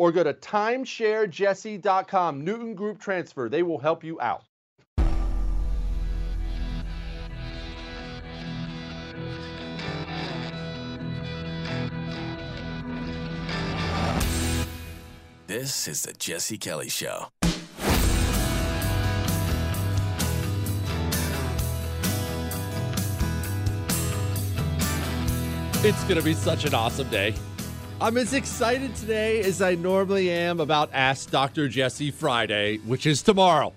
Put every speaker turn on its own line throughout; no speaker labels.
or go to timesharejesse.com. Newton Group Transfer. They will help you out.
This is the Jesse Kelly Show.
It's going to be such an awesome day. I'm as excited today as I normally am about Ask Dr. Jesse Friday, which is tomorrow.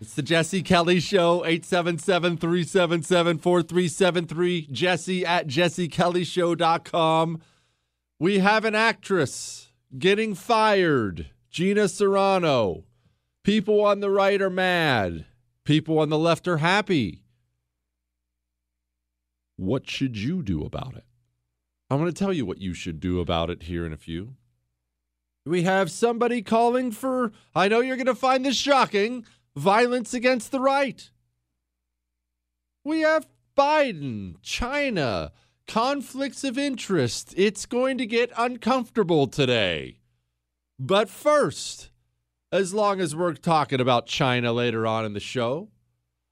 It's the Jesse Kelly Show, 877 377 4373, jesse at jessekellyshow.com. We have an actress getting fired, Gina Carano. People on the right are mad, people on the left are happy. What should you do about it? I'm going to tell you what you should do about it here in a few. We have somebody calling for, I know you're going to find this shocking, violence against the right. We have Biden, China, conflicts of interest. It's going to get uncomfortable today. But first, as long as we're talking about China later on in the show,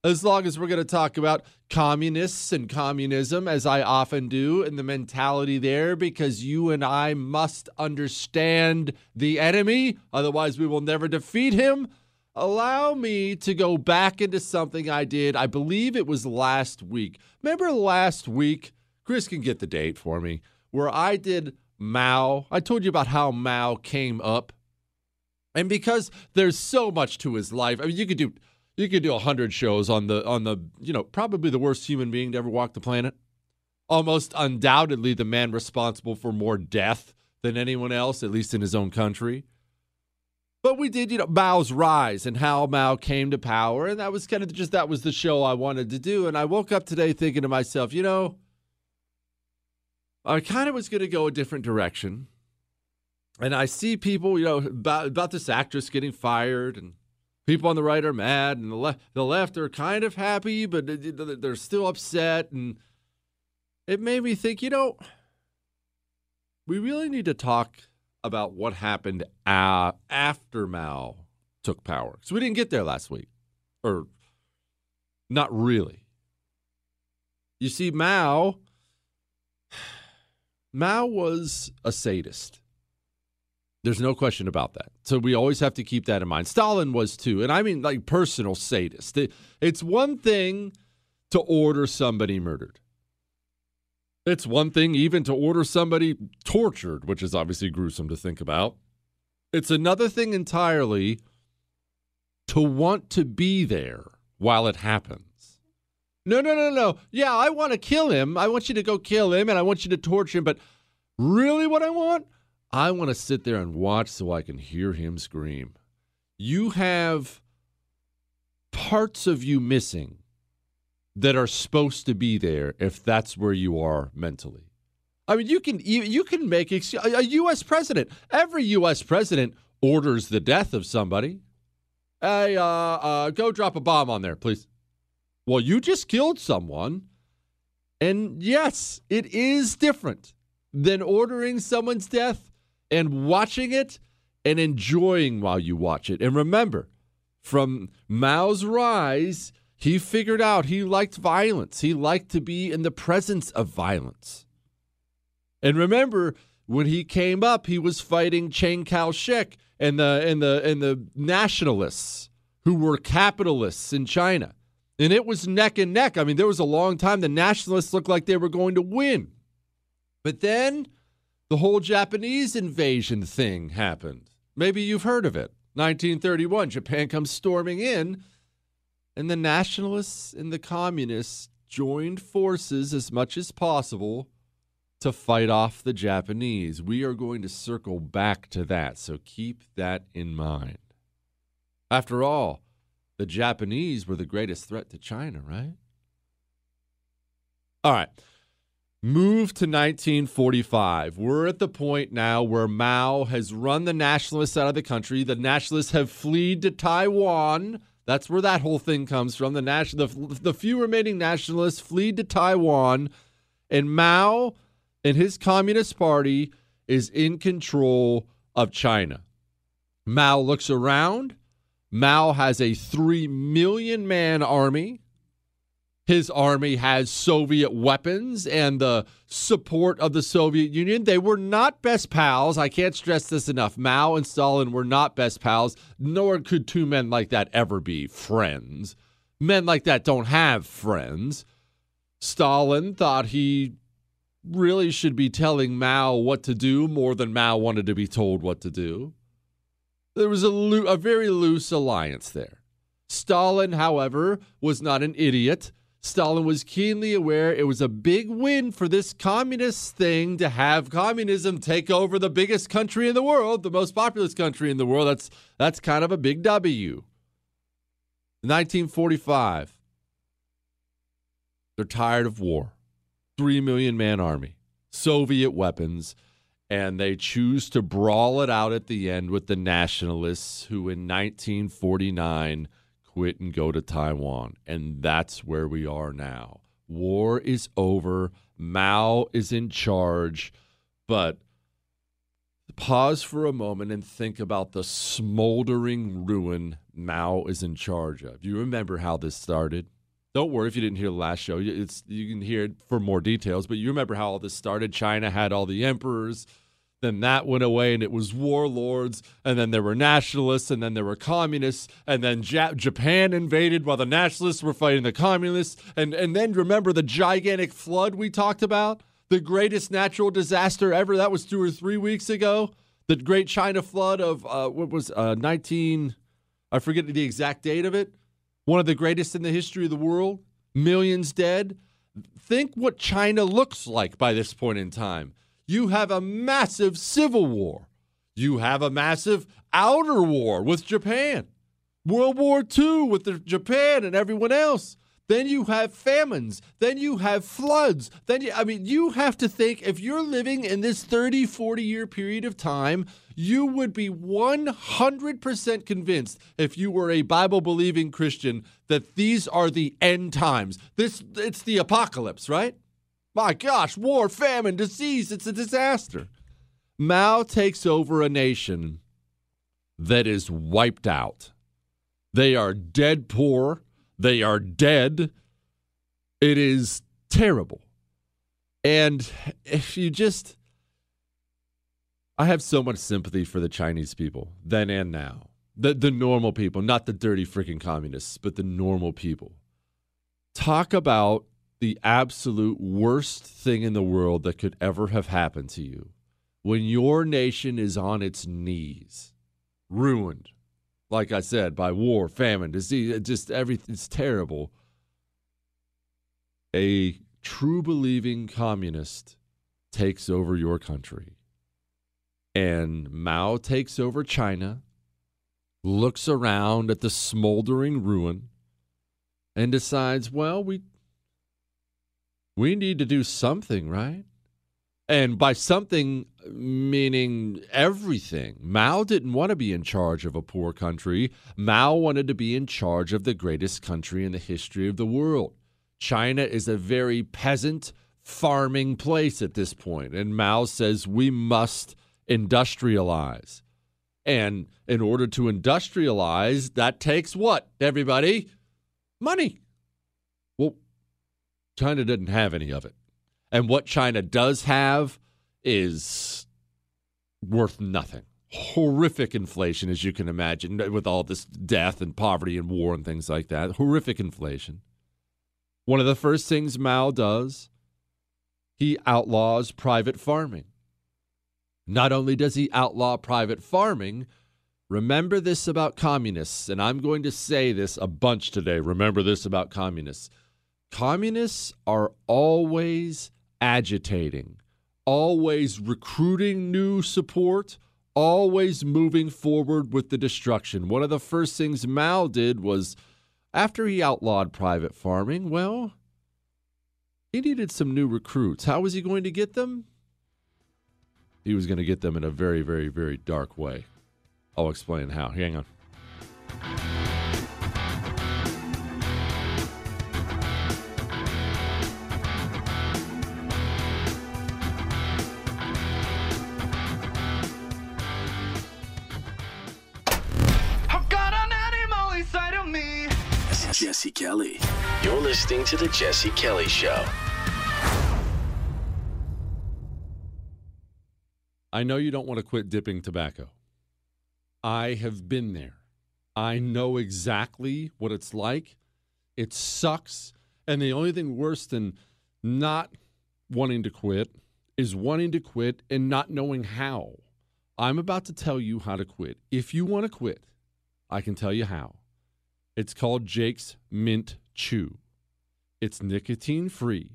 as long as we're going to talk about communists and communism, as I often do, and the mentality there, because you and I must understand the enemy, otherwise, we will never defeat him. Allow me to go back into something I did, I believe it was last week. Remember last week? Chris can get the date for me, where I did Mao. I told you about how Mao came up. And because there's so much to his life, I mean, you could do you could do a hundred shows on the on the you know probably the worst human being to ever walk the planet, almost undoubtedly the man responsible for more death than anyone else, at least in his own country. But we did, you know, Mao's rise and how Mao came to power. And that was kind of just, that was the show I wanted to do. And I woke up today thinking to myself, you know, I kind of was going to go a different direction. And I see people, you know, about, about this actress getting fired and people on the right are mad and the left the left are kind of happy but they're still upset and it made me think you know we really need to talk about what happened after Mao took power So we didn't get there last week or not really. You see Mao Mao was a sadist there's no question about that. So we always have to keep that in mind. Stalin was too. And I mean, like, personal sadist. It's one thing to order somebody murdered, it's one thing even to order somebody tortured, which is obviously gruesome to think about. It's another thing entirely to want to be there while it happens. No, no, no, no. Yeah, I want to kill him. I want you to go kill him and I want you to torture him. But really, what I want? I want to sit there and watch so I can hear him scream. You have parts of you missing that are supposed to be there if that's where you are mentally. I mean, you can you, can make a U.S. president. Every U.S. president orders the death of somebody. Hey, uh, uh, go drop a bomb on there, please. Well, you just killed someone, and yes, it is different than ordering someone's death and watching it and enjoying while you watch it. And remember, from Mao's rise, he figured out he liked violence. He liked to be in the presence of violence. And remember, when he came up, he was fighting Chiang Kai-shek and the and the and the nationalists who were capitalists in China. And it was neck and neck. I mean, there was a long time the nationalists looked like they were going to win. But then the whole Japanese invasion thing happened. Maybe you've heard of it. 1931, Japan comes storming in, and the nationalists and the communists joined forces as much as possible to fight off the Japanese. We are going to circle back to that, so keep that in mind. After all, the Japanese were the greatest threat to China, right? All right. Move to 1945. We're at the point now where Mao has run the nationalists out of the country. The nationalists have fled to Taiwan. That's where that whole thing comes from. The, national, the, the few remaining nationalists fled to Taiwan, and Mao and his Communist Party is in control of China. Mao looks around. Mao has a 3 million man army his army has Soviet weapons and the support of the Soviet Union. They were not best pals. I can't stress this enough. Mao and Stalin were not best pals, nor could two men like that ever be friends. Men like that don't have friends. Stalin thought he really should be telling Mao what to do more than Mao wanted to be told what to do. There was a, lo- a very loose alliance there. Stalin, however, was not an idiot Stalin was keenly aware it was a big win for this communist thing to have communism take over the biggest country in the world, the most populous country in the world. That's that's kind of a big W. 1945. They're tired of war. 3 million man army, Soviet weapons, and they choose to brawl it out at the end with the nationalists who in 1949 quit and go to Taiwan. And that's where we are now. War is over. Mao is in charge. But pause for a moment and think about the smoldering ruin Mao is in charge of. You remember how this started? Don't worry if you didn't hear the last show. It's, you can hear it for more details, but you remember how all this started. China had all the emperors then that went away and it was warlords and then there were nationalists and then there were communists and then ja- japan invaded while the nationalists were fighting the communists. And, and then remember the gigantic flood we talked about? The greatest natural disaster ever that was two or three weeks ago. The great china flood of uh, what was uh, 19 i forget the exact date of it. One of the greatest in the history of the world. Millions dead. Think what china looks like by this point in time you have a massive civil war. You have a massive outer war with Japan, World War II with the Japan and everyone else. Then you have famines. Then you have floods. Then you, I mean, you have to think if you're living in this 30, 40 year period of time, you would be 100% convinced if you were a Bible believing Christian that these are the end times. This it's the apocalypse, right? My gosh, war, famine, disease, it's a disaster. Mao takes over a nation that is wiped out. They are dead poor. They are dead. It is terrible. And if you just, I have so much sympathy for the Chinese people then and now. The, the normal people, not the dirty freaking communists, but the normal people. Talk about the absolute worst thing in the world that could ever have happened to you when your nation is on its knees, ruined, like I said, by war, famine, disease, just everything. It's terrible. A true believing communist takes over your country. And Mao takes over China, looks around at the smoldering ruin, and decides, well, we we need to do something, right? And by something, meaning everything. Mao didn't want to be in charge of a poor country. Mao wanted to be in charge of the greatest country in the history of the world. China is a very peasant, farming place at this point, And Mao says we must industrialize. And in order to industrialize, that takes what, everybody? Money. China doesn't have any of it. And what China does have is worth nothing. Horrific inflation, as you can imagine, with all this death and poverty and war and things like that. Horrific inflation. One of the first things Mao does, he outlaws private farming. Not only does he outlaw private farming, remember this about communists, and I'm going to say this a bunch today. Remember this about communists. Communists are always agitating, always recruiting new support, always moving forward with the destruction. One of the first things Mao did was after he outlawed private farming, well, he needed some new recruits. How was he going to get them? He was going to get them in a very, very, very dark way. I'll explain how. Hang on.
Jesse Kelly. You're listening to The Jesse Kelly Show.
I know you don't want to quit dipping tobacco. I have been there. I know exactly what it's like. It sucks. And the only thing worse than not wanting to quit is wanting to quit and not knowing how. I'm about to tell you how to quit. If you want to quit, I can tell you how. It's called Jake's Mint Chew. It's nicotine free,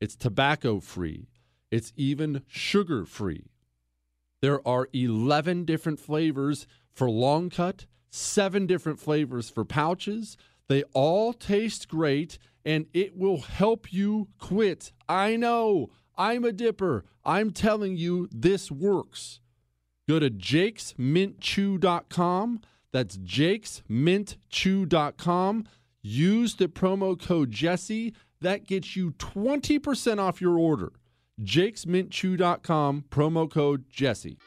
it's tobacco free, it's even sugar free. There are 11 different flavors for long cut, seven different flavors for pouches. They all taste great and it will help you quit. I know. I'm a dipper. I'm telling you, this works. Go to jakesmintchew.com. That's jakesmintchew.com. Use the promo code Jesse. That gets you 20% off your order. jakesmintchew.com, promo code Jesse.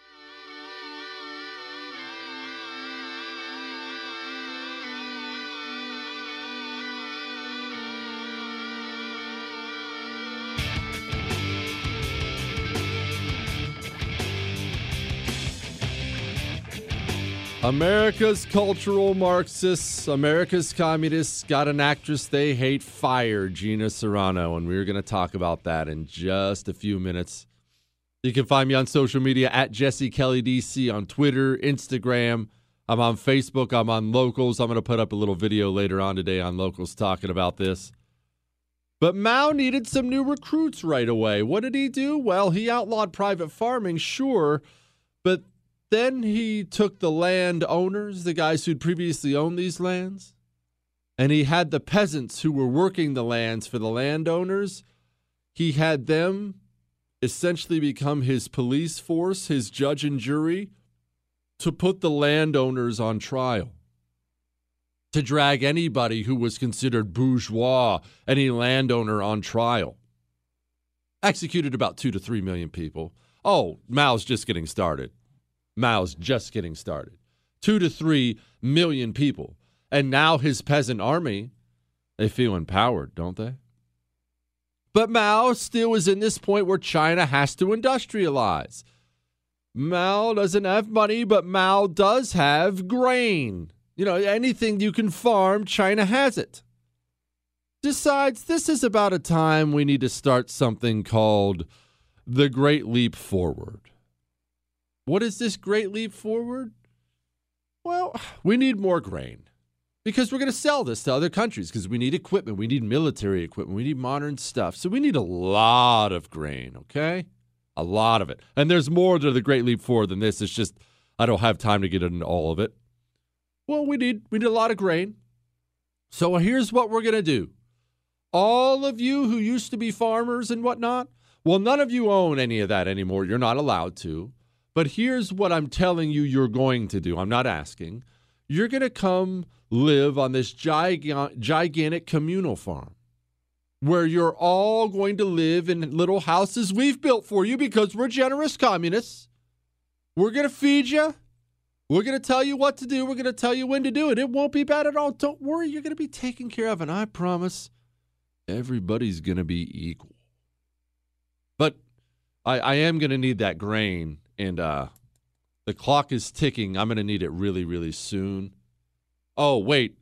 America's cultural Marxists, America's communists got an actress they hate fired, Gina Carano, and we're going to talk about that in just a few minutes. You can find me on social media at Jesse Kelly DC on Twitter, Instagram. I'm on Facebook. I'm on Locals. I'm going to put up a little video later on today on Locals talking about this. But Mao needed some new recruits right away. What did he do? Well, he outlawed private farming, sure, but Then he took the land owners, the guys who'd previously owned these lands, and he had the peasants who were working the lands for the landowners. He had them essentially become his police force, his judge and jury, to put the landowners on trial, to drag anybody who was considered bourgeois, any landowner on trial. Executed about two to three million people. Oh, Mao's just getting started. Mao's just getting started. Two to three million people. And now his peasant army, they feel empowered, don't they? But Mao still is in this point where China has to industrialize. Mao doesn't have money, but Mao does have grain. You know, anything you can farm, China has it. Decides this is about a time we need to start something called the Great Leap Forward. What is this Great Leap Forward? Well, we need more grain because we're going to sell this to other countries because we need equipment, we need military equipment, we need modern stuff. So we need a lot of grain, okay? A lot of it. And there's more to the Great Leap Forward than this. It's just I don't have time to get into all of it. Well, we need we need a lot of grain. So here's what we're going to do. All of you who used to be farmers and whatnot, well, none of you own any of that anymore. You're not allowed to. But here's what I'm telling you you're going to do. I'm not asking. You're going to come live on this gigantic, gigantic communal farm where you're all going to live in little houses we've built for you because we're generous communists. We're going to feed you. We're going to tell you what to do. We're going to tell you when to do it. It won't be bad at all. Don't worry. You're going to be taken care of. And I promise everybody's going to be equal. But I, I am going to need that grain. And uh, the clock is ticking. I'm going to need it really, really soon. Oh, wait.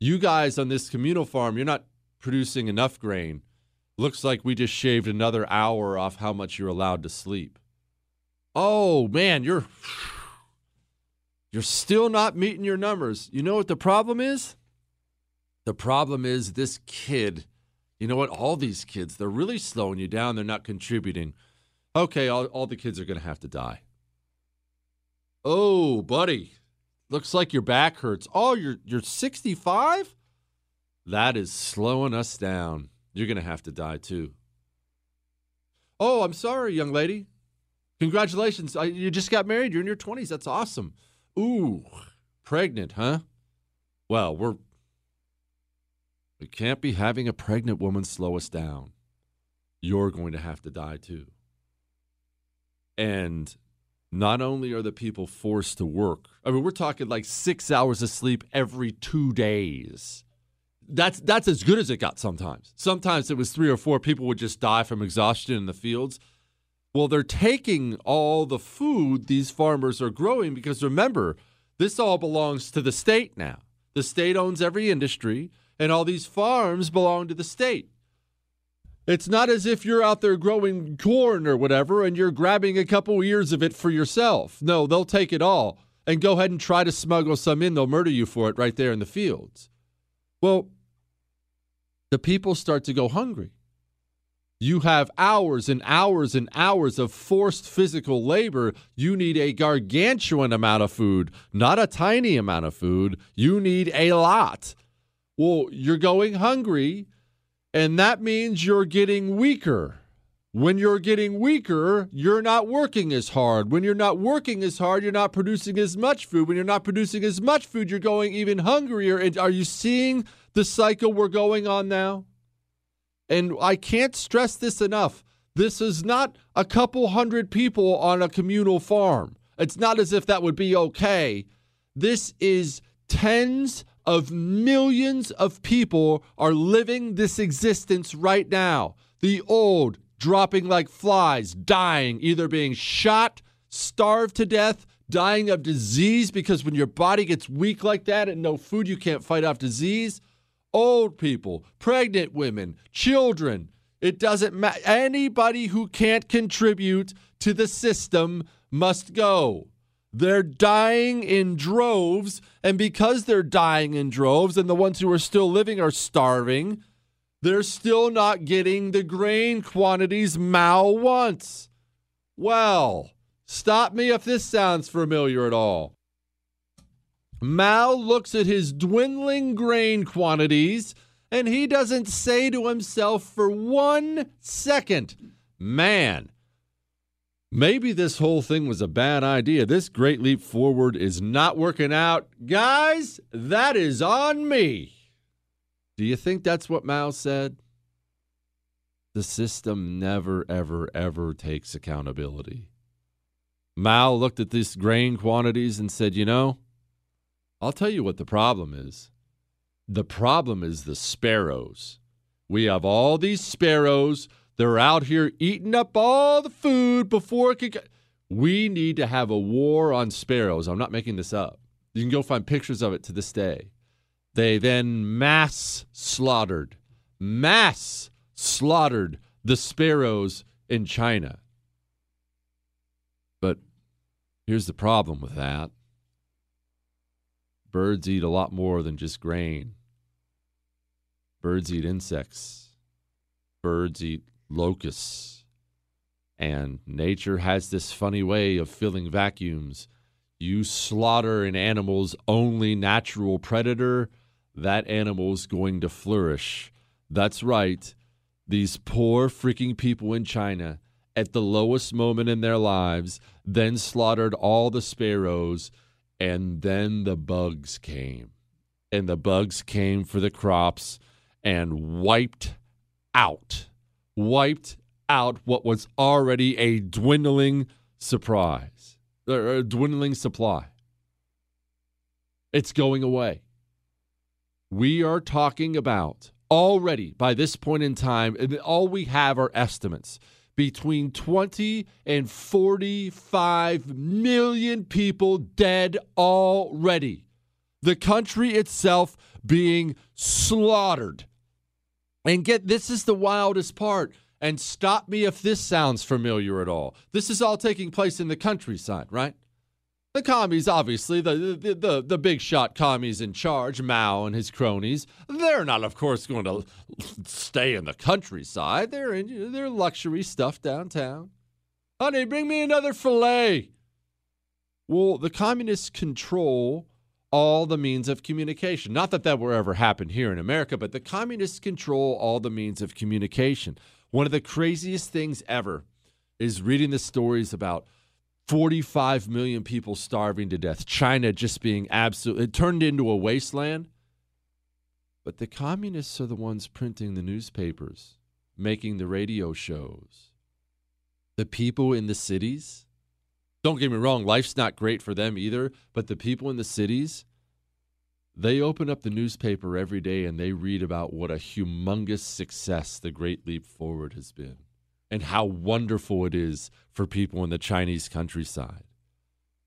You guys on this communal farm, you're not producing enough grain. Looks like we just shaved another hour off how much you're allowed to sleep. Oh, man, you're you're still not meeting your numbers. You know what the problem is? The problem is this kid. You know what? All these kids, they're really slowing you down. They're not contributing. Okay, all, all the kids are going to have to die. Oh, buddy. Looks like your back hurts. Oh, you're you're 65? That is slowing us down. You're going to have to die too. Oh, I'm sorry, young lady. Congratulations. You just got married. You're in your 20s. That's awesome. Ooh, pregnant, huh? Well, we're. We can't be having a pregnant woman slow us down. You're going to have to die too. And not only are the people forced to work, I mean, we're talking like six hours of sleep every two days that's that's as good as it got sometimes. Sometimes it was three or four people would just die from exhaustion in the fields. Well, they're taking all the food these farmers are growing because remember, this all belongs to the state now. The state owns every industry, and all these farms belong to the state. It's not as if you're out there growing corn or whatever and you're grabbing a couple ears of it for yourself. No, they'll take it all and go ahead and try to smuggle some in. They'll murder you for it right there in the fields. Well, the people start to go hungry. You have hours and hours and hours of forced physical labor. You need a gargantuan amount of food, not a tiny amount of food. You need a lot. Well, you're going hungry, and that means you're getting weaker. When you're getting weaker, you're not working as hard. When you're not working as hard, you're not producing as much food. When you're not producing as much food, you're going even hungrier. And are you seeing the cycle we're going on now? And I can't stress this enough. This is not a couple hundred people on a communal farm. It's not as if that would be okay. This is tens of millions of people are living this existence right now. The old dropping like flies, dying, either being shot, starved to death, dying of disease because when your body gets weak like that and no food, you can't fight off disease old people, pregnant women, children. It doesn't matter. Anybody who can't contribute to the system must go. They're dying in droves, and because they're dying in droves, and the ones who are still living are starving, they're still not getting the grain quantities Mao wants. Well, Stop me if this sounds familiar at all. Mao looks at his dwindling grain quantities and he doesn't say to himself for one second, man, maybe this whole thing was a bad idea. This great leap forward is not working out. Guys, that is on me. Do you think that's what Mao said? The system never, ever, ever takes accountability. Mao looked at these grain quantities and said, You know, I'll tell you what the problem is. The problem is the sparrows. We have all these sparrows. They're out here eating up all the food before it could. We need to have a war on sparrows. I'm not making this up. You can go find pictures of it to this day. They then mass slaughtered, mass slaughtered the sparrows in China. But here's the problem with that birds eat a lot more than just grain. Birds eat insects, birds eat locusts. And nature has this funny way of filling vacuums. You slaughter an animal's only natural predator, that animal's going to flourish. That's right. These poor freaking people in China, at the lowest moment in their lives, then slaughtered all the sparrows, and then the bugs came. And the bugs came for the crops and wiped out, wiped out what was already a dwindling surprise, or a dwindling supply. It's going away. We are talking about already by this point in time, all we have are estimates between 20 and 45 million people dead already. The country itself being slaughtered. And get this is the wildest part. And stop me if this sounds familiar at all. This is all taking place in the countryside, right? The commies, obviously, the, the, the, the, big shot commies in charge, Mao and his cronies, they're not, of course, going to stay in the countryside. They're in their luxury stuff downtown. Honey, bring me another filet. Well, the communists control all the means of communication. Not that that will ever happen here in America, but the communists control all the means of communication. One of the craziest things ever is reading the stories about 45 million people starving to death, China just being absolutely it turned into a wasteland. But the communists are the ones printing the newspapers, making the radio shows. The people in the cities, don't get me wrong, life's not great for them either, but the people in the cities, they open up the newspaper every day and they read about what a humongous success the Great Leap Forward has been and how wonderful it is for people in the Chinese countryside.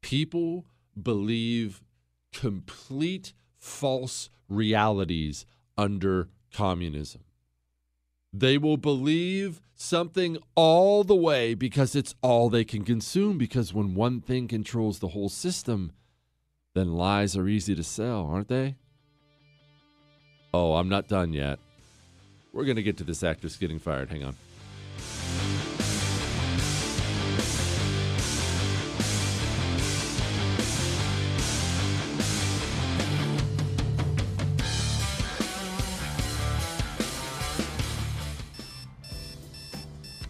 People believe complete false realities under communism. They will believe something all the way because it's all they can consume. Because when one thing controls the whole system, then lies are easy to sell, aren't they? Oh, I'm not done yet. We're going to get to this actress getting fired. Hang on.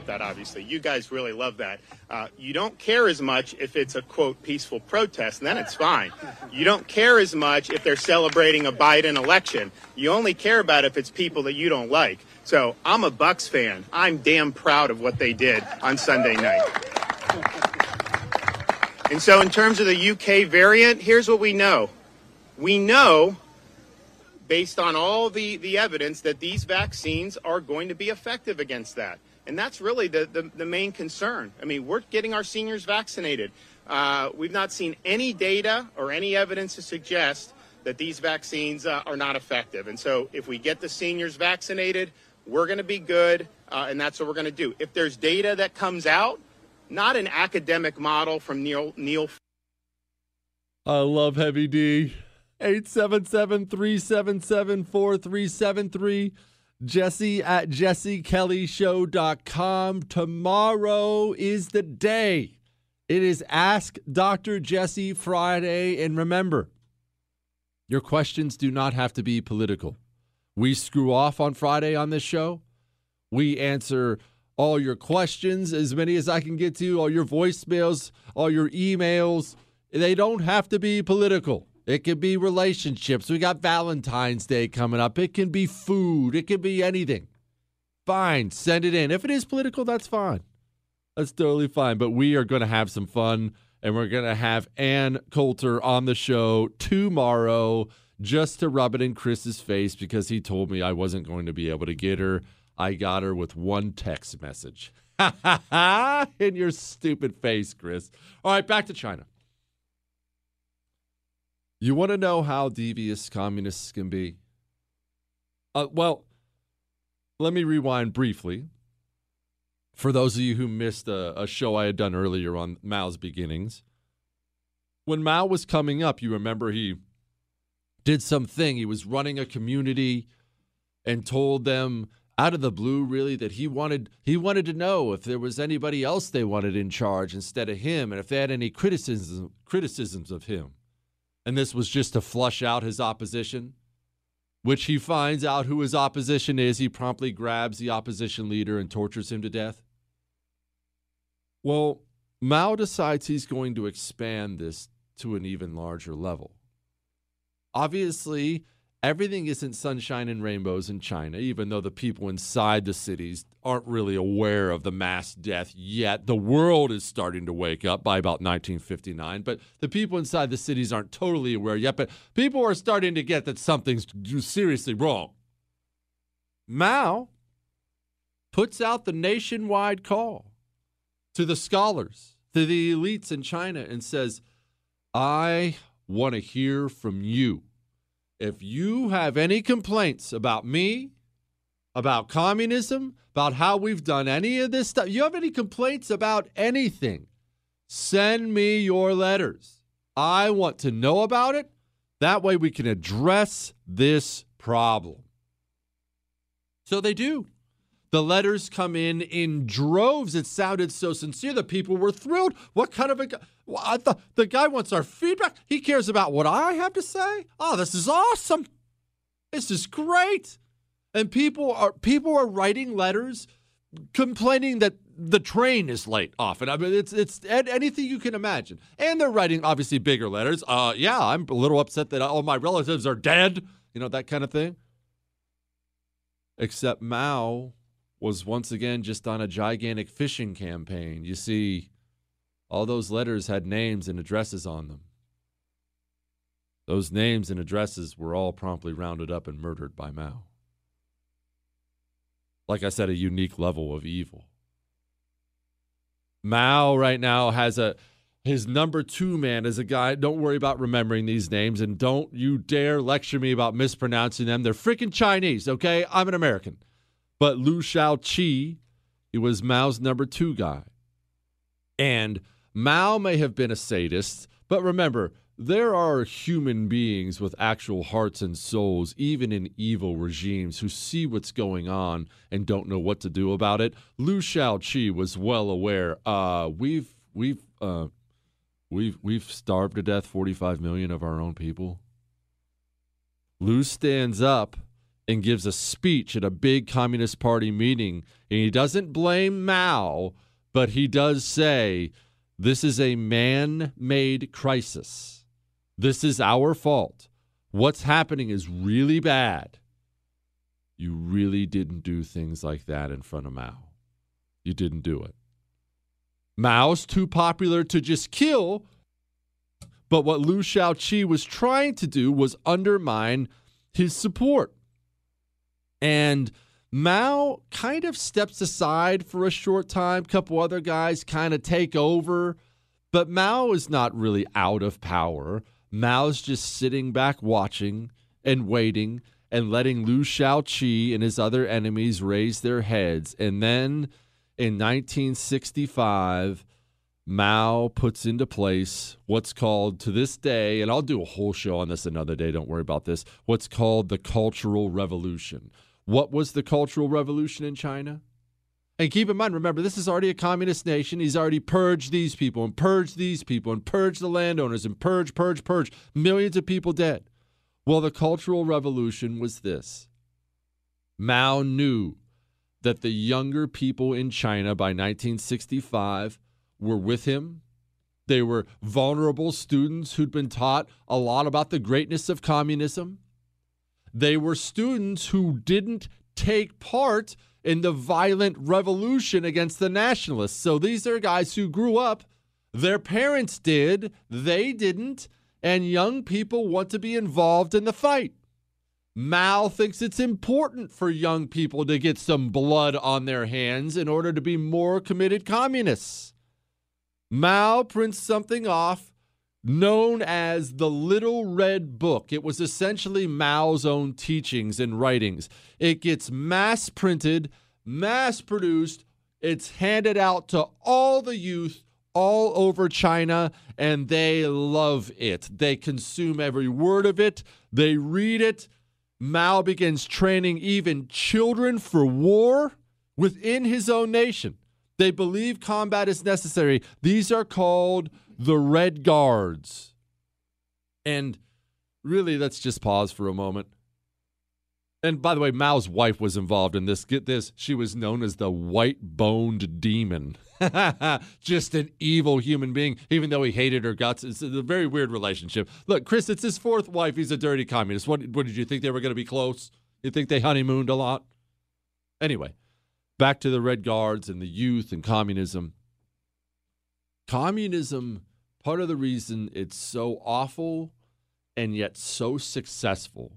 About that, obviously. You guys really love that. Uh, you don't care as much if it's a, quote, peaceful protest, and then it's fine. You don't care as much if they're celebrating a Biden election. You only care about if it's people that you don't like. So I'm a Bucks fan. I'm damn proud of what they did on Sunday night. And so, in terms of the UK variant, here's what we know. We know, based on all the, the evidence, that these vaccines are going to be effective against that. And that's really the, the, the main concern. I mean, we're getting our seniors vaccinated. Uh, we've not seen any data or any evidence to suggest that these vaccines uh, are not effective. And so, if we get the seniors vaccinated, we're going to be good, uh, and that's what we're going to do. If there's data that comes out, not an academic model from Neil Neil.
I love Heavy D. 877 377 4373. Jesse at jessekellyshow.com. Tomorrow is the day. It is Ask Dr. Jesse Friday. And remember, your questions do not have to be political. We screw off on Friday on this show. We answer all your questions, as many as I can get to, all your voicemails, all your emails. They don't have to be political. It could be relationships. We got Valentine's Day coming up. It can be food. It can be anything. Fine, send it in. If it is political, that's fine. That's totally fine. But we are going to have some fun, and we're going to have Ann Coulter on the show tomorrow just to rub it in Chris's face because he told me I wasn't going to be able to get her. I got her with one text message. in your stupid face, Chris. All right, back to China. You want to know how devious communists can be? Uh, well, let me rewind briefly. For those of you who missed a, a show I had done earlier on Mao's beginnings, when Mao was coming up, you remember he did something. He was running a community and told them out of the blue really that he wanted he wanted to know if there was anybody else they wanted in charge instead of him and if they had any criticism criticisms of him and this was just to flush out his opposition which he finds out who his opposition is. He promptly grabs the opposition leader and tortures him to death. Well mao decides he's going to expand this to an even larger level. Obviously everything isn't sunshine and rainbows in China, even though the people inside the cities aren't really aware of the mass death yet. The world is starting to wake up by about 1959, but the people inside the cities aren't totally aware yet. But people are starting to get that something's seriously wrong. Mao puts out the nationwide call to the scholars, to the elites in China, and says, I want to hear from you if you have any complaints about me, about communism, about how we've done any of this stuff, you have any complaints about anything, send me your letters. I want to know about it. That way we can address this problem. So they do. The letters come in in droves. It sounded so sincere. The people were thrilled. What kind of a guy? The, the guy wants our feedback. He cares about what I have to say. Oh, this is awesome. This is great. And people are people are writing letters complaining that the train is late often. I mean, it's it's anything you can imagine. And they're writing obviously bigger letters. Uh, yeah, I'm a little upset that all my relatives are dead. You know that kind of thing. Except Mao was once again just on a gigantic fishing campaign. You see, all those letters had names and addresses on them. Those names and addresses were all promptly rounded up and murdered by Mao. Like I said, a unique level of evil. Mao right now has a his number two man is a guy. Don't worry about remembering these names, and don't you dare lecture me about mispronouncing them. They're freaking Chinese, okay? I'm an American. But Liu Shaoqi, he was Mao's number two guy. And Mao may have been a sadist, but remember, there are human beings with actual hearts and souls, even in evil regimes, who see what's going on and don't know what to do about it. Liu Shaoqi was well aware. Uh, we've we've uh, we've we've starved to death 45 million of our own people. Liu stands up and gives a speech at a big Communist Party meeting. And he doesn't blame Mao, but he does say, This is a man made crisis. This is our fault. What's happening is really bad. You really didn't do things like that in front of Mao. You didn't do it. Mao's too popular to just kill, but what Liu Shaoqi was trying to do was undermine his support. And Mao kind of steps aside for a short time. A couple other guys kind of take over, but Mao is not really out of power. Mao's just sitting back watching and waiting and letting Liu Shaoqi and his other enemies raise their heads. And then in 1965, Mao puts into place what's called to this day, and I'll do a whole show on this another day, don't worry about this, what's called the Cultural Revolution. What was the Cultural Revolution in China? And keep in mind, remember, this is already a communist nation. He's already purged these people and purged these people and purged the landowners and purge, purge, purge. Millions of people dead. Well, the Cultural Revolution was this Mao knew that the younger people in China by 1965 were with him. They were vulnerable students who'd been taught a lot about the greatness of communism. They were students who didn't take part in the violent revolution against the nationalists. So these are guys who grew up, their parents did, they didn't, and young people want to be involved in the fight. Mao thinks it's important for young people to get some blood on their hands in order to be more committed communists. Mao prints something off known as the Little Red Book. It was essentially Mao's own teachings and writings. It gets mass printed, mass produced, it's handed out to all the youth all over China, and they love it. They consume every word of it, they read it. Mao begins training even children for war within his own nation. They believe combat is necessary. These are called the Red Guards. And really, let's just pause for a moment. And by the way, Mao's wife was involved in this. Get this, she was known as the white boned demon. just an evil human being, even though he hated her guts. It's a very weird relationship. Look, Chris, it's his fourth wife. He's a dirty communist. What, what did you think they were going to be close? You think they honeymooned a lot? Anyway, back to the Red Guards and the youth and communism. Communism, part of the reason it's so awful and yet so successful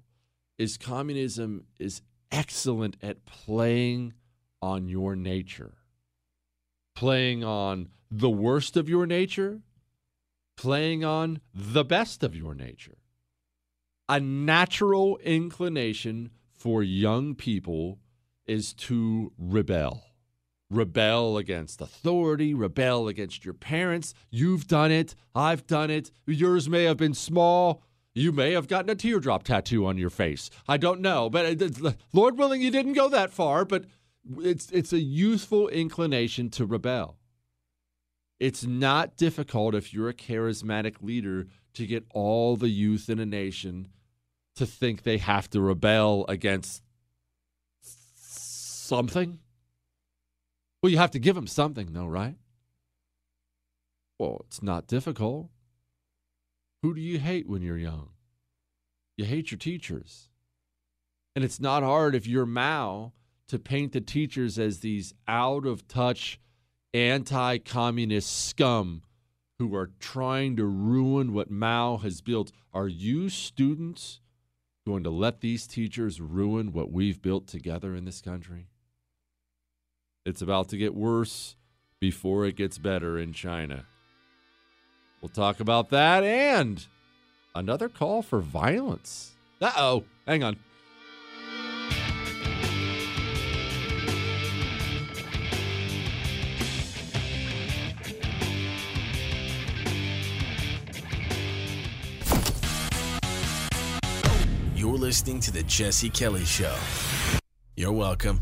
is communism is excellent at playing on your nature, playing on the worst of your nature, playing on the best of your nature. A natural inclination for young people is to rebel. Rebel against authority, rebel against your parents. You've done it. I've done it. Yours may have been small. You may have gotten a teardrop tattoo on your face. I don't know, but Lord willing, you didn't go that far. But it's it's a youthful inclination to rebel. It's not difficult if you're a charismatic leader to get all the youth in a nation to think they have to rebel against something. Well, you have to give them something, though, right? Well, it's not difficult. Who do you hate when you're young? You hate your teachers. And it's not hard if you're Mao to paint the teachers as these out of touch, anti communist scum who are trying to ruin what Mao has built. Are you students going to let these teachers ruin what we've built together in this country? It's about to get worse before it gets better in China. We'll talk about that and another call for violence. Uh oh, hang on.
You're listening to The Jesse Kelly Show. You're welcome.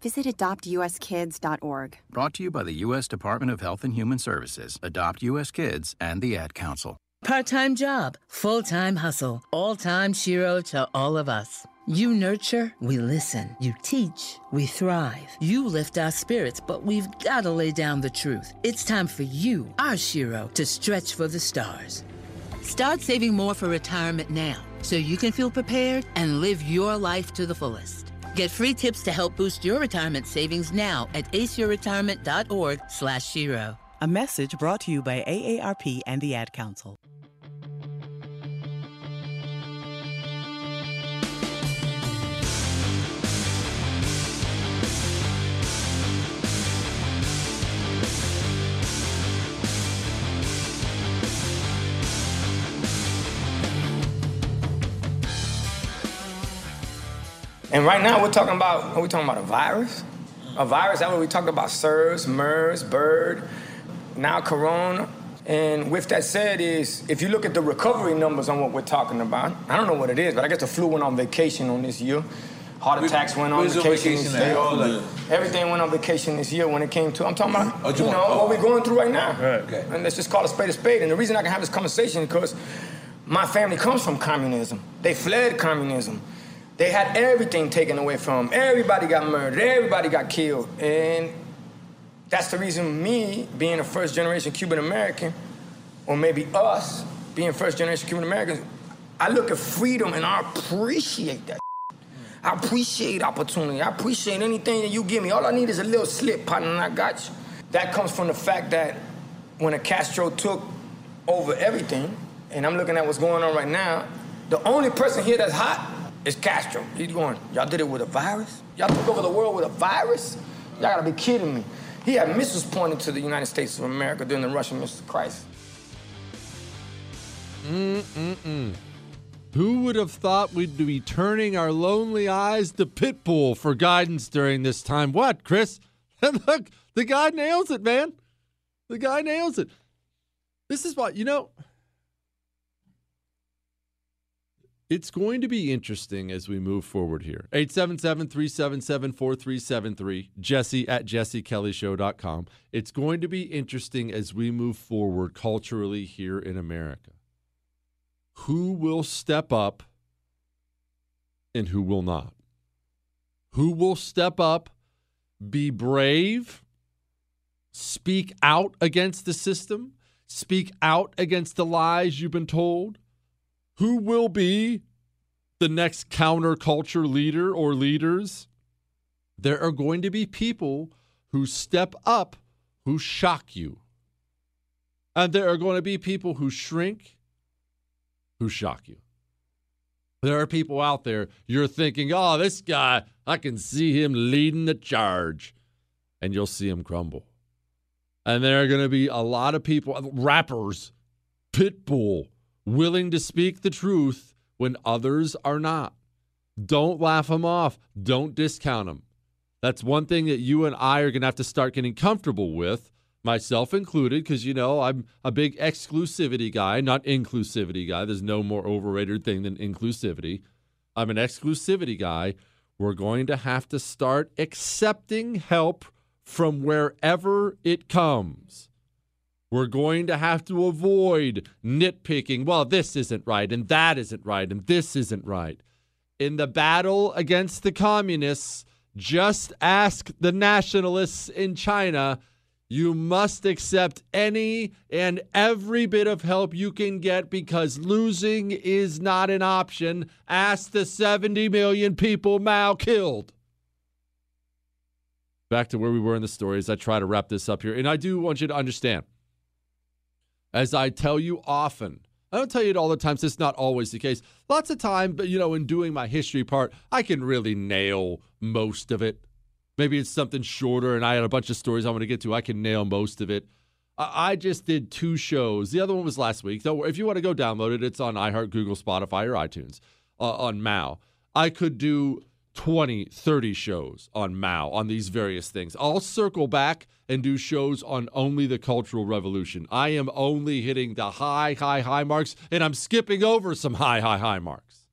visit adoptuskids.org.
Brought to you by the U.S. Department of Health and Human Services, Adopt U.S. Kids, and the Ad Council.
Part time job, full time hustle, all time Shero to all of us. You nurture, we listen. You teach, we thrive. You lift our spirits, but we've got to lay down the truth. It's time for you, our Shero, to stretch for the stars. Start saving more for retirement now so you can feel prepared and live your life to the fullest. Get free tips to help boost your retirement savings now at aceyourretirement.org slash Shero.
A message brought to you by AARP and the Ad Council.
And right now we're talking about, are we talking about a virus? A virus, that what we talk about SARS, MERS, BIRD, now Corona. And with that said is, if you look at the recovery numbers on what we're talking about, I don't know what it is, but I guess the flu went on vacation on this year. Heart attacks went on vacation,
vacation
this year.
All that.
Everything went on vacation this year when it came to, I'm talking about,
Oh,
you
you
know,
want-
what we're going through right now.
Right. Okay.
And let's just call a spade a spade. And the reason I can have this conversation is because my family comes from communism. They fled communism. They had everything taken away from them. Everybody got murdered. Everybody got killed. And that's the reason me, being a first generation Cuban American, or maybe us, being first generation Cuban Americans, I look at freedom and I appreciate that. I appreciate opportunity. I appreciate anything that you give me. All I need is a little slip, partner, and I got you. That comes from the fact that when a Castro took over everything, and I'm looking at what's going on right now, the only person here that's hot is Castro. He's going, y'all did it with a virus? Y'all took over the world with a virus? Y'all gotta be kidding me. He had missiles pointed to the United States of America during the Russian missile crisis.
Mm-mm-mm. Who would have thought we'd be turning our lonely eyes to Pitbull for guidance during this time? What, Chris? Look, the guy nails it, man. The guy nails it. This is what, you know, it's going to be interesting as we move forward here. 877 377 4373, jesse at jessekellyshow.com. It's going to be interesting as we move forward culturally here in America. Who will step up and who will not? Who will step up, be brave, speak out against the system, speak out against the lies you've been told? Who will be the next counterculture leader or leaders? There are going to be people who step up who shock you. And there are going to be people who shrink who shock you. There are people out there, you're thinking, oh, this guy, I can see him leading the charge. And you'll see him crumble. And there are going to be a lot of people, rappers, Pitbull, willing to speak the truth when others are not. Don't laugh them off. Don't discount them. That's one thing that you and I are going to have to start getting comfortable with, myself included, because, you know, I'm a big exclusivity guy, not inclusivity guy. There's no more overrated thing than inclusivity. I'm an exclusivity guy. We're going to have to start accepting help from wherever it comes. We're going to have to avoid nitpicking. Well, this isn't right, and that isn't right, and this isn't right. In the battle against the communists, just ask the nationalists in China. You must accept any and every bit of help you can get because losing is not an option. Ask the 70 million people Mao killed back to where we were in the story as I try to wrap this up here. And I do want you to understand, as I tell you often, I don't tell you it all the time, so it's not always the case. Lots of time, but you know, in doing my history part, I can really nail most of it. Maybe it's something shorter and I had a bunch of stories I want to get to. I can nail most of it. I just did two shows. The other one was last week. So if you want to go download it, it's on iHeart, Google, Spotify, or iTunes uh, on Mao. I could do 20, 30 shows on Mao, on these various things. I'll circle back and do shows on only the Cultural Revolution. I am only hitting the high, high, high marks, and I'm skipping over some high, high, high marks.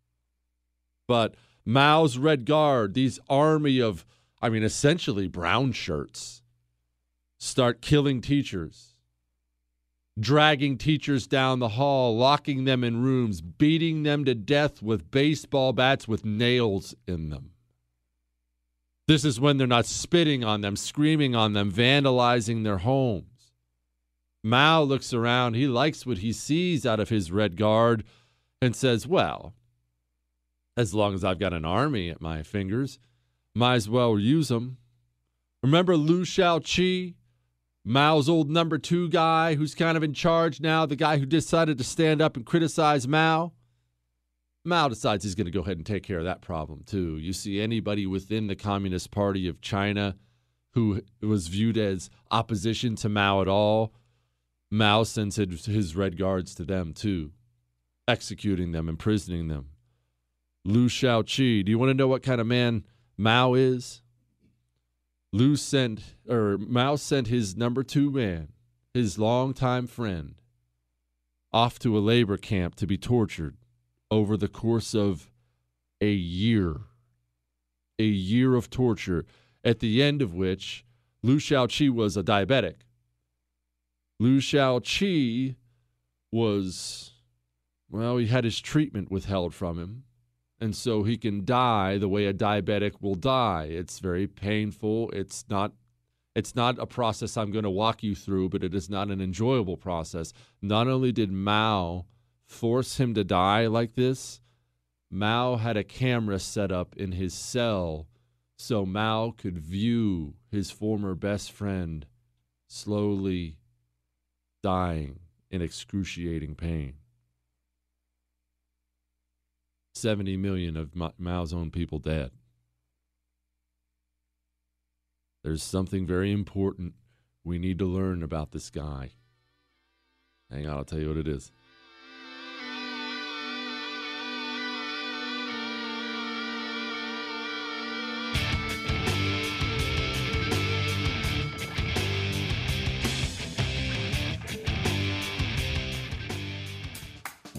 But Mao's Red Guard, these army of, I mean, essentially brown shirts, start killing teachers, dragging teachers down the hall, locking them in rooms, beating them to death with baseball bats with nails in them. This is when they're not spitting on them, screaming on them, vandalizing their homes. Mao looks around. He likes what he sees out of his Red Guard and says, Well, as long as I've got an army at my fingers, might as well use them. Remember Liu Shaoqi, Mao's old number two guy who's kind of in charge now, the guy who decided to stand up and criticize Mao? Mao decides he's going to go ahead and take care of that problem too. You see anybody within the Communist Party of China who was viewed as opposition to Mao at all, Mao sends his red guards to them too, executing them, imprisoning them. Liu Shaoqi, do you want to know what kind of man Mao is? Liu sent or Mao sent his number two man, his longtime friend, off to a labor camp to be tortured over the course of a year. A year of torture, at the end of which Liu Shaoqi was a diabetic. Liu Shaoqi was, well, he had his treatment withheld from him. And so he can die the way a diabetic will die. It's very painful. It's not it's not a process I'm going to walk you through, but it is not an enjoyable process. Not only did Mao force him to die like this, Mao had a camera set up in his cell so Mao could view his former best friend slowly dying in excruciating pain. 70 million of Mao's own people dead. There's something very important we need to learn about this guy. Hang on, I'll tell you what it is.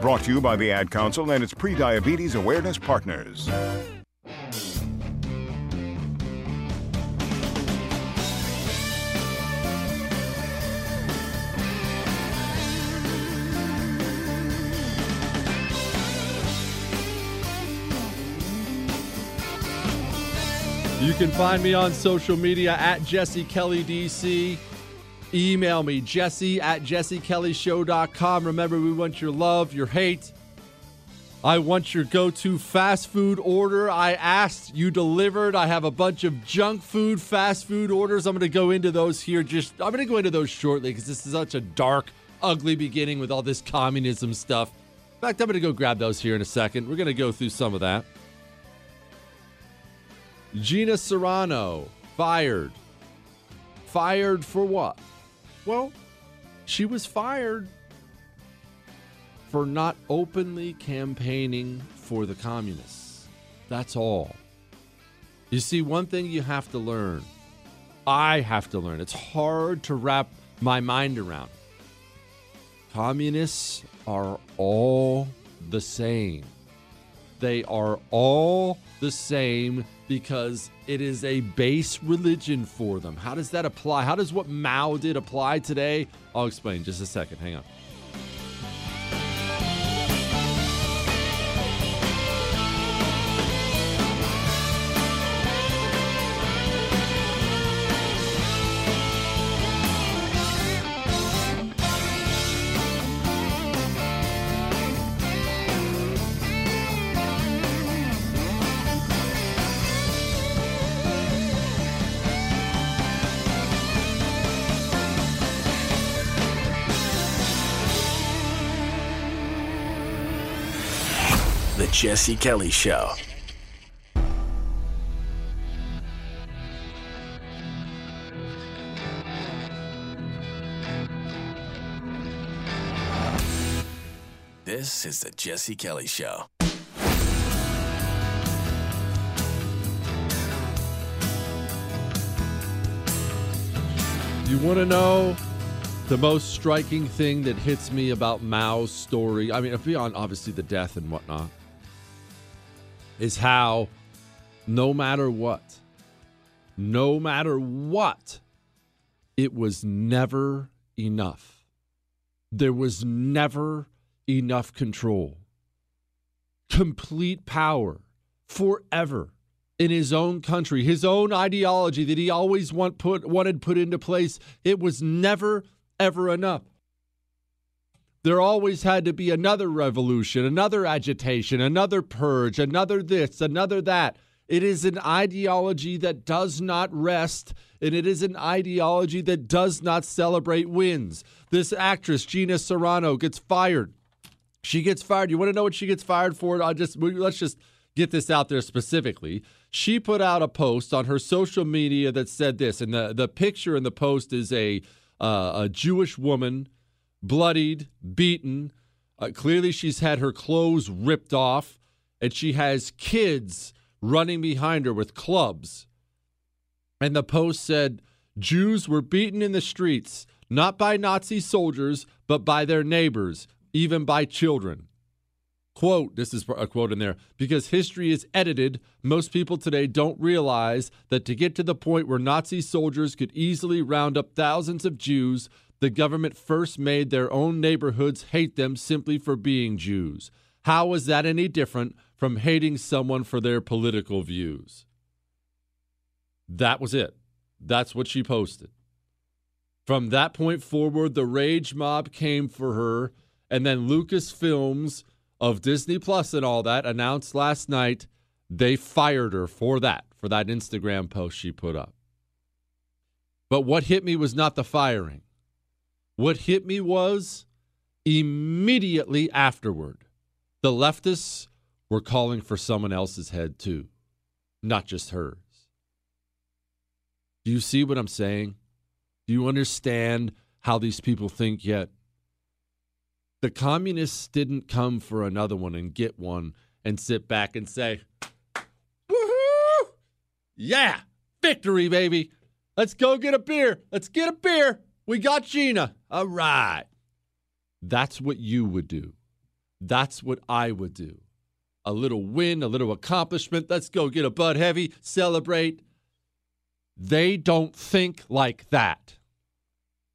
Brought to you by the Ad Council and its pre-diabetes awareness partners.
You can find me on social media at Jesse Kelly DC. Email me, jesse at jessekellyshow.com. Remember, we want your love, your hate. I want your go to fast food order. I asked, you delivered. I have a bunch of junk food, fast food orders. I'm going to go into those here. Just I'm going to go into those shortly because this is such a dark, ugly beginning with all this communism stuff. In fact, I'm going to go grab those here in a second. We're going to go through some of that. Gina Carano fired. Fired for what? Well, she was fired for not openly campaigning for the communists. That's all. You see, one thing you have to learn, I have to learn, it's hard to wrap my mind around. Communists are all the same. They are all the same because it is a base religion for them. How does that apply? How does what Mao did apply today? I'll explain just a second. Hang on.
Jesse Kelly Show. This is the Jesse Kelly Show.
You want to know the most striking thing that hits me about Mao's story? I mean, beyond obviously the death and whatnot, is how no matter what, no matter what, it was never enough. There was never enough control, complete power forever in his own country, his own ideology that he always want put, wanted put into place. It was never, ever enough. There always had to be another revolution, another agitation, another purge, another this, another that. It is an ideology that does not rest, and it is an ideology that does not celebrate wins. This actress, Gina Carano, gets fired. She gets fired. You want to know what she gets fired for? I just let's just get this out there specifically. She put out a post on her social media that said this, and the, the picture in the post is a uh, a Jewish woman, bloodied, beaten. Uh, clearly, she's had her clothes ripped off, and she has kids running behind her with clubs. And the post said, Jews were beaten in the streets, not by Nazi soldiers, but by their neighbors, even by children. Quote, this is a quote in there, because history is edited, most people today don't realize that to get to the point where Nazi soldiers could easily round up thousands of Jews, the government first made their own neighborhoods hate them simply for being Jews. How is that any different from hating someone for their political views? That was it. That's what she posted. From that point forward, the rage mob came for her, and then Lucasfilms of Disney Plus and all that announced last night they fired her for that, for that Instagram post she put up. But what hit me was not the firing. What hit me was immediately afterward, the leftists were calling for someone else's head too, not just hers. Do you see what I'm saying? Do you understand how these people think yet? The communists didn't come for another one and get one and sit back and say, Woohoo! Yeah, victory, baby. Let's go get a beer. Let's get a beer. We got Gina. All right. That's what you would do. That's what I would do. A little win, a little accomplishment. Let's go get a Bud Heavy, celebrate. They don't think like that.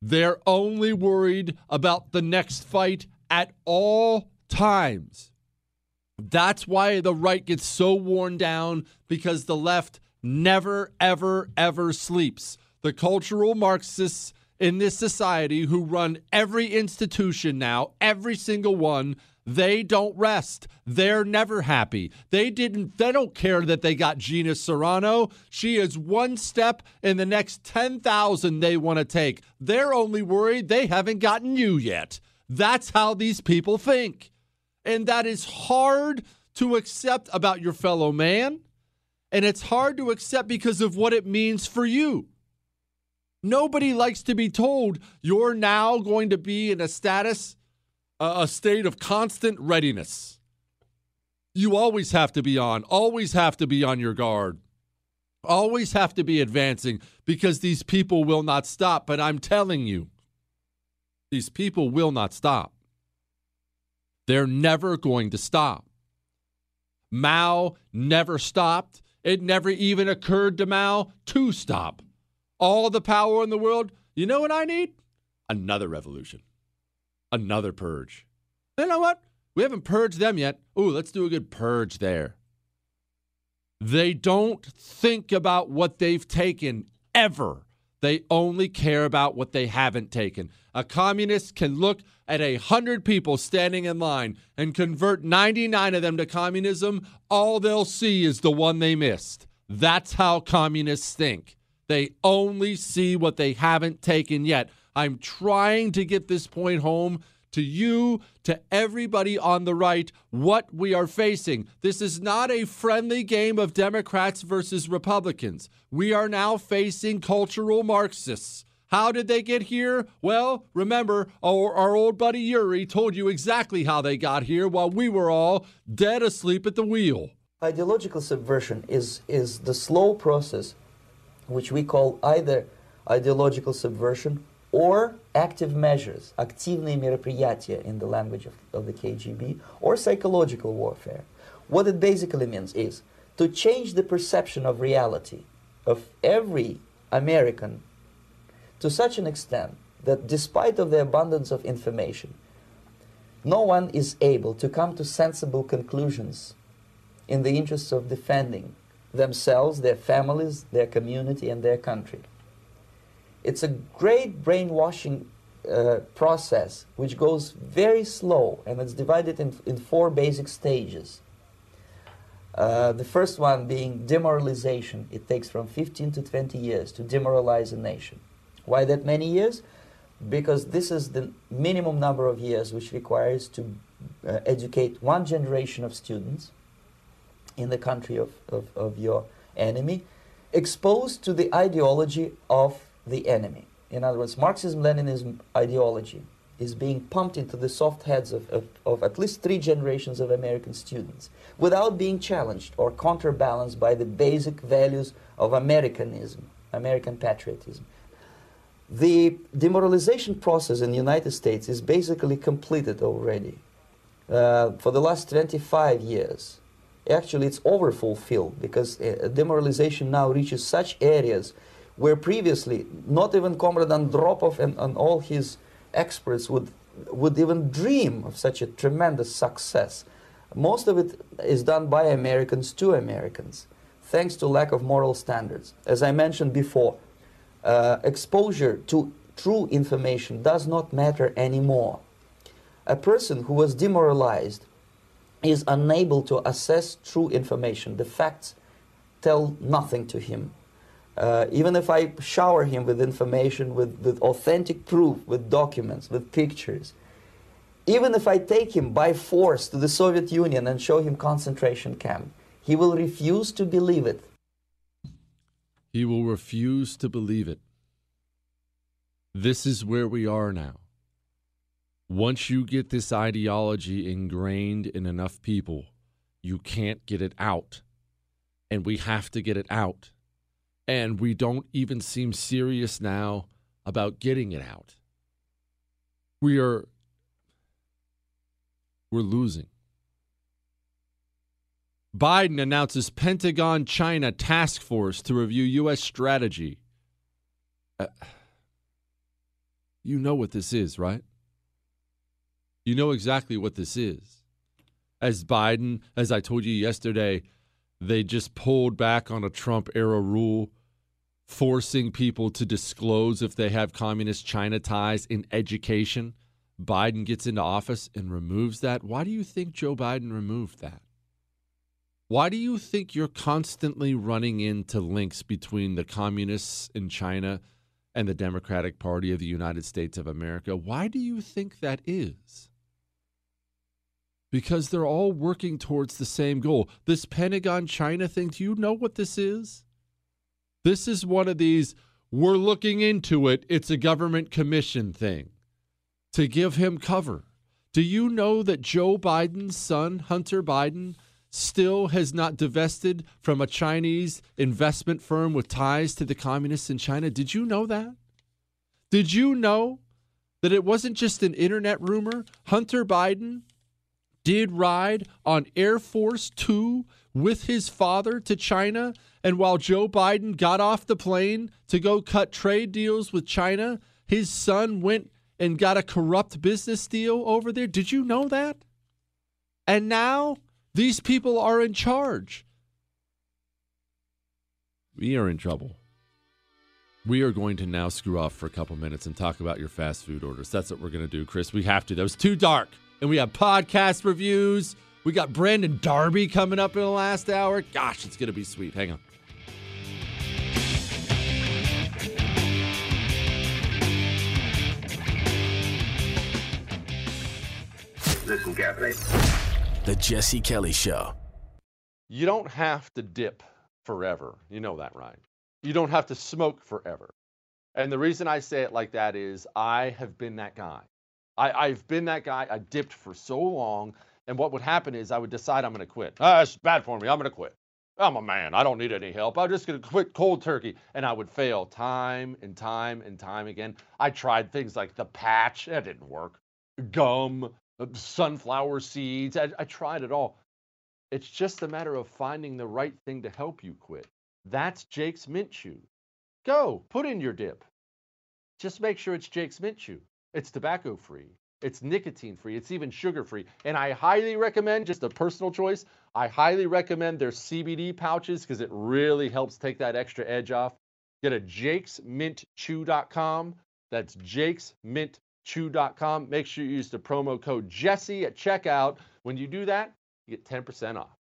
They're only worried about the next fight at all times. That's why the right gets so worn down because the left never, ever, ever sleeps. The cultural Marxists in this society who run every institution now, every single one, they don't rest. They're never happy. They didn't they don't care that they got Gina Carano. She is one step in the next 10,000 they want to take. They're only worried they haven't gotten you yet. That's how these people think. And that is hard to accept about your fellow man. And it's hard to accept because of what it means for you. Nobody likes to be told you're now going to be in a status, a state of constant readiness. You always have to be on, always have to be on your guard, always have to be advancing because these people will not stop. But I'm telling you, these people will not stop. They're never going to stop. Mao never stopped. It never even occurred to Mao to stop. All the power in the world. You know what I need? Another revolution. Another purge. You know what? We haven't purged them yet. Ooh, let's do a good purge there. They don't think about what they've taken ever. They only care about what they haven't taken. A communist can look at a hundred people standing in line and convert 99 of them to communism. All they'll see is the one they missed. That's how communists think. They only see what they haven't taken yet. I'm trying to get this point home to you, to everybody on the right, what we are facing. This is not a friendly game of Democrats versus Republicans. We are now facing cultural Marxists. How did they get here? Well, remember, our, our, old buddy Yuri told you exactly how they got here while we were all dead asleep at the wheel.
Ideological subversion is, is the slow process which we call either ideological subversion or active measures, активные мероприятия in the language of, of the KGB, or psychological warfare. What it basically means is to change the perception of reality of every American to such an extent that despite of the abundance of information, no one is able to come to sensible conclusions in the interests of defending themselves, their families, their community, and their country. It's a great brainwashing uh, process which goes very slow and it's divided in, in four basic stages. Uh, the first one being demoralization. It takes from 15 to 20 years to demoralize a nation. Why that many years? Because this is the minimum number of years which requires to uh, educate one generation of students in the country of, of, of your enemy, exposed to the ideology of the enemy. In other words, Marxism Leninism ideology is being pumped into the soft heads of, of, of, at least three generations of American students without being challenged or counterbalanced by the basic values of Americanism, American patriotism. The demoralization process in the United States is basically completed already. Uh, for the last 25 years, actually it's overfulfilled because uh, demoralization now reaches such areas where previously not even Comrade Andropov and, and all his experts would, would even dream of such a tremendous success. Most of it is done by Americans to Americans, thanks to lack of moral standards. As I mentioned before, uh, exposure to true information does not matter anymore. A person who was demoralized is unable to assess true information. The facts tell nothing to him. Uh, even if I shower him with information, with, with authentic proof, with documents, with pictures, even if I take him by force to the Soviet Union and show him concentration camp, he will refuse to believe it.
He will refuse to believe it. This is where we are now. Once you get this ideology ingrained in enough people, you can't get it out. And we have to get it out and we don't even seem serious now about getting it out. We are we're losing. Biden announces Pentagon China task force to review U.S. strategy. Uh, you know what this is, right? You know exactly what this is. As Biden, as I told you yesterday, they just pulled back on a Trump era rule forcing people to disclose if they have communist China ties in education. Biden gets into office and removes that. Why do you think Joe Biden removed that? Why do you think you're constantly running into links between the communists in China and the Democratic Party of the United States of America? Why do you think that is? Because they're all working towards the same goal. This Pentagon China thing, do you know what this is? This is one of these, we're looking into it, it's a government commission thing to give him cover. Do you know that Joe Biden's son, Hunter Biden, still has not divested from a Chinese investment firm with ties to the communists in China? Did you know that? Did you know that it wasn't just an internet rumor? Hunter Biden did ride on Air Force Two with his father to China. And while Joe Biden got off the plane to go cut trade deals with China, his son went and got a corrupt business deal over there. Did you know that? And now these people are in charge. We are in trouble. We are going to now screw off for a couple minutes and talk about your fast food orders. That's what we're going to do, Chris. We have to. That was too dark. And we have podcast reviews. We got Brandon Darby coming up in the last hour. Gosh, it's going to be sweet. Hang on.
Listen carefully. The Jesse Kelly Show.
You don't have to dip forever. You know that, right? You don't have to smoke forever. And the reason I say it like that is I have been that guy. I, I've been that guy. I dipped for so long. And what would happen is I would decide I'm going to quit. Ah, it's bad for me. I'm going to quit. I'm a man. I don't need any help. I'm just going to quit cold turkey. And I would fail time and time and time again. I tried things like the patch. That didn't work. Gum, sunflower seeds. I, I tried it all. It's just a matter of finding the right thing to help you quit. That's Jake's Mint Chew. Go, put in your dip. Just make sure it's Jake's Mint Chew. It's tobacco free. It's nicotine free. It's even sugar free. And I highly recommend, just a personal choice, I highly recommend their CBD pouches because it really helps take that extra edge off. Get a jakesmintchew.com. That's jakesmintchew.com. Make sure you use the promo code Jesse at checkout. When you do that, you get 10% off.